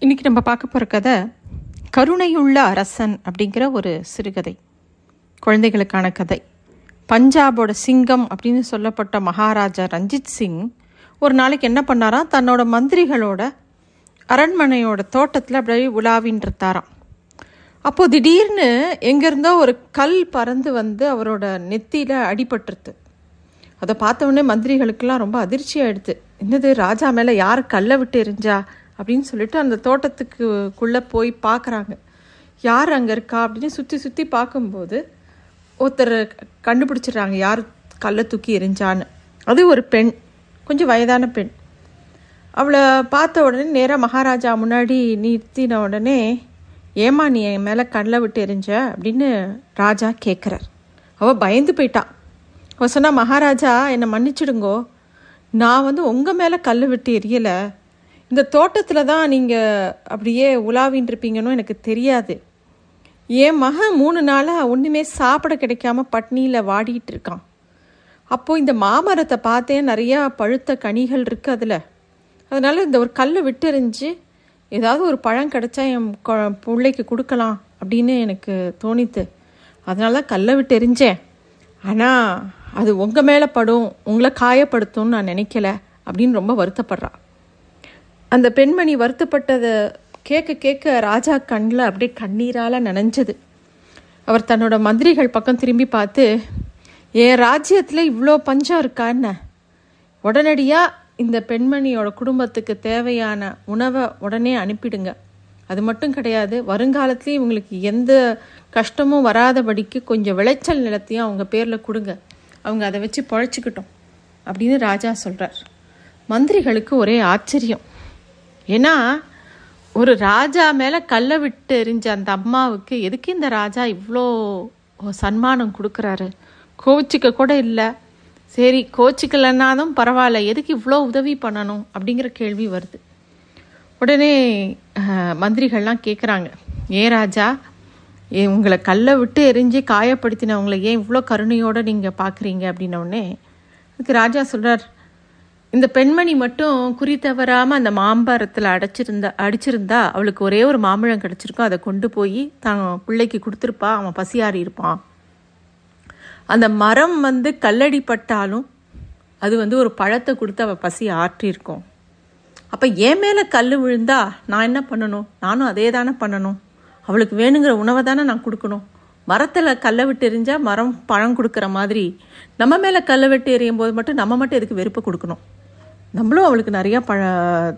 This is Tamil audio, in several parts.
இன்றைக்கி நம்ம பார்க்க போகிற கதை கருணையுள்ள அரசன் அப்படிங்கிற ஒரு சிறுகதை. குழந்தைகளுக்கான கதை. பஞ்சாபோட சிங்கம் அப்படின்னு சொல்லப்பட்ட மகாராஜா ரஞ்சித் சிங் ஒரு நாளைக்கு என்ன பண்ணாராம்? தன்னோட மந்திரிகளோட அரண்மனையோட தோட்டத்தில் அப்படியே உலாவின்றிருந்தாராம் அப்போது திடீர்னு எங்கேருந்தோ ஒரு கல் பறந்து வந்து அவரோட நெத்தியில் அடிபட்டுருது அதை பார்த்தவொடனே மந்திரிகளுக்கெல்லாம் ரொம்ப அதிர்ச்சி ஆயிடுது என்னது ராஜா மேலே யார் கல்லை விட்டு எரிஞ்சா? அப்படின்னு சொல்லிட்டு அந்த தோட்டத்துக்குள்ளே போய் பார்க்குறாங்க யார் அங்கே இருக்கா அப்படின்னு சுற்றி சுற்றி பார்க்கும்போது ஒருத்தர் கண்டுபிடிச்சிடுறாங்க யார் கல்லை தூக்கி எரிஞ்சான்னு அது ஒரு பெண் கொஞ்சம் வயதான பெண். அவளை பார்த்த உடனே நேராக மகாராஜா முன்னாடி நிறுத்தின உடனே ஏமா நீ என் மேலே கண்ணில் விட்டு எரிஞ்ச அப்படின்னு ராஜா கேட்குறார் அவள் பயந்து போயிட்டான் அவள் சொன்னால் மகாராஜா என்னை மன்னிச்சிடுங்கோ. நான் வந்து உங்கள் மேலே கல் விட்டு எரியலை இந்த தோட்டத்தில் தான் நீங்கள் அப்படியே உலாவின்னு இருப்பீங்கன்னு எனக்கு தெரியாது. என் மகன் மூணு நாளாக ஒன்றுமே சாப்பிட கிடைக்காம பட்னியில் வாடிட்டு இருக்கான். அப்போது இந்த மாமரத்தை பார்த்தேன் நிறையா பழுத்த கனிகள் இருக்குது அதில். அதனால் இந்த ஒரு கல்லை விட்டுறிஞ்சு ஏதாவது ஒரு பழம் கிடச்சா என் பிள்ளைக்கு கொடுக்கலாம் அப்படின்னு எனக்கு தோணித்து. அதனால தான் கல்லை விட்டு எறிஞ்சேன் ஆனால் அது உங்கள் மேலே படும் உங்களை காயப்படுத்தும்னு நான் நினைக்கல அப்படின்னு ரொம்ப வருத்தப்படுறான் அந்த பெண்மணி வருத்தப்பட்டதை. கேட்க கேட்க ராஜா கண்ணில் அப்படியே கண்ணீரால் நனைஞ்சது. அவர் தன்னோட மந்திரிகள் பக்கம் திரும்பி பார்த்து என் ராஜ்யத்தில் இவ்வளோ பஞ்சம் இருக்கா என்ன? உடனடியாக இந்த பெண்மணியோட குடும்பத்துக்கு தேவையான உணவை உடனே அனுப்பிடுங்க. அது மட்டும் கிடையாது வருங்காலத்துலேயும் இவங்களுக்கு எந்த கஷ்டமும் வராதபடிக்கு கொஞ்சம் விளைச்சல் நிலத்தையும் அவங்க பேரில் கொடுங்க. அவங்க அதை வச்சு பொழைச்சிக்கிட்டோம். அப்படின்னு ராஜா சொல்கிறார் மந்திரிகளுக்கு ஒரே ஆச்சரியம். ஏன்னா ஒரு ராஜா மேலே கல்லை விட்டு எரிஞ்ச அந்த அம்மாவுக்கு எதுக்கு இந்த ராஜா இவ்வளோ சன்மானம் கொடுக்குறாரு? கோச்சிக்க கூட இல்லை. சரி கோச்சிக்கலன்னாலும் பரவாயில்ல. எதுக்கு இவ்வளோ உதவி பண்ணணும் அப்படிங்கிற கேள்வி வருது. உடனே மந்திரிகள்லாம் கேட்குறாங்க ஏன் ராஜா ஏ உங்களை கல்லை விட்டு எரிஞ்சு காயப்படுத்தினவங்களை ஏன் இவ்வளோ கருணையோடு நீங்கள் பார்க்குறீங்க அப்படின்னோடனே அதுக்கு ராஜா சொல்கிறார் இந்த பெண்மணி மட்டும் குறி தவறாமல் அந்த மாம்பரத்தில் அடைச்சிருந்தா அடிச்சிருந்தா அவளுக்கு ஒரே ஒரு மாம்பழம் கிடச்சிருக்கும். அதை கொண்டு போய் தான் பிள்ளைக்கு கொடுத்துருப்பா. அவன் பசியாறி இருப்பான். அந்த மரம் வந்து கல்லடி பட்டாலும் அது வந்து ஒரு பழத்தை கொடுத்து அவள் பசி ஆற்றியிருக்கும். அப்போ என் மேலே கல் விழுந்தா நான் என்ன பண்ணணும்? நானும் அதே தானே பண்ணணும். அவளுக்கு வேணுங்கிற உணவை தானே நான் கொடுக்கணும். மரத்தில் கல்லை விட்டு எரிஞ்சால் மரம் பழம் கொடுக்குற மாதிரி நம்ம மேலே கல்லை விட்டு எறியும் போது மட்டும் நம்ம மட்டும் எதுக்கு வெறுப்பு கொடுக்கணும்? நம்மளும் அவளுக்கு நிறையா ப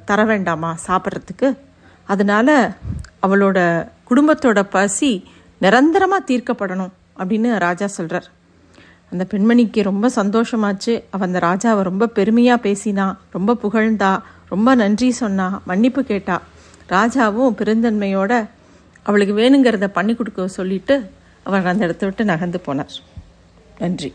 தர வேண்டாமா சாப்பிட்றதுக்கு? அதனால அவளோட குடும்பத்தோட பசி நிரந்தரமாக தீர்க்கப்படணும் அப்படின்னு ராஜா சொல்கிறார் அந்த பெண்மணிக்கு ரொம்ப சந்தோஷமாச்சு. அவள் அந்த ராஜாவை ரொம்ப பெருமையாக பேசினா ரொம்ப புகழ்ந்தா ரொம்ப நன்றி சொன்னா மன்னிப்பு கேட்டா ராஜாவும் பெருந்தன்மையோட அவளுக்கு வேணுங்கிறத பண்ணி கொடுக்க சொல்லிட்டு அவர் அந்த இடத்த விட்டு நகர்ந்து போனார். நன்றி.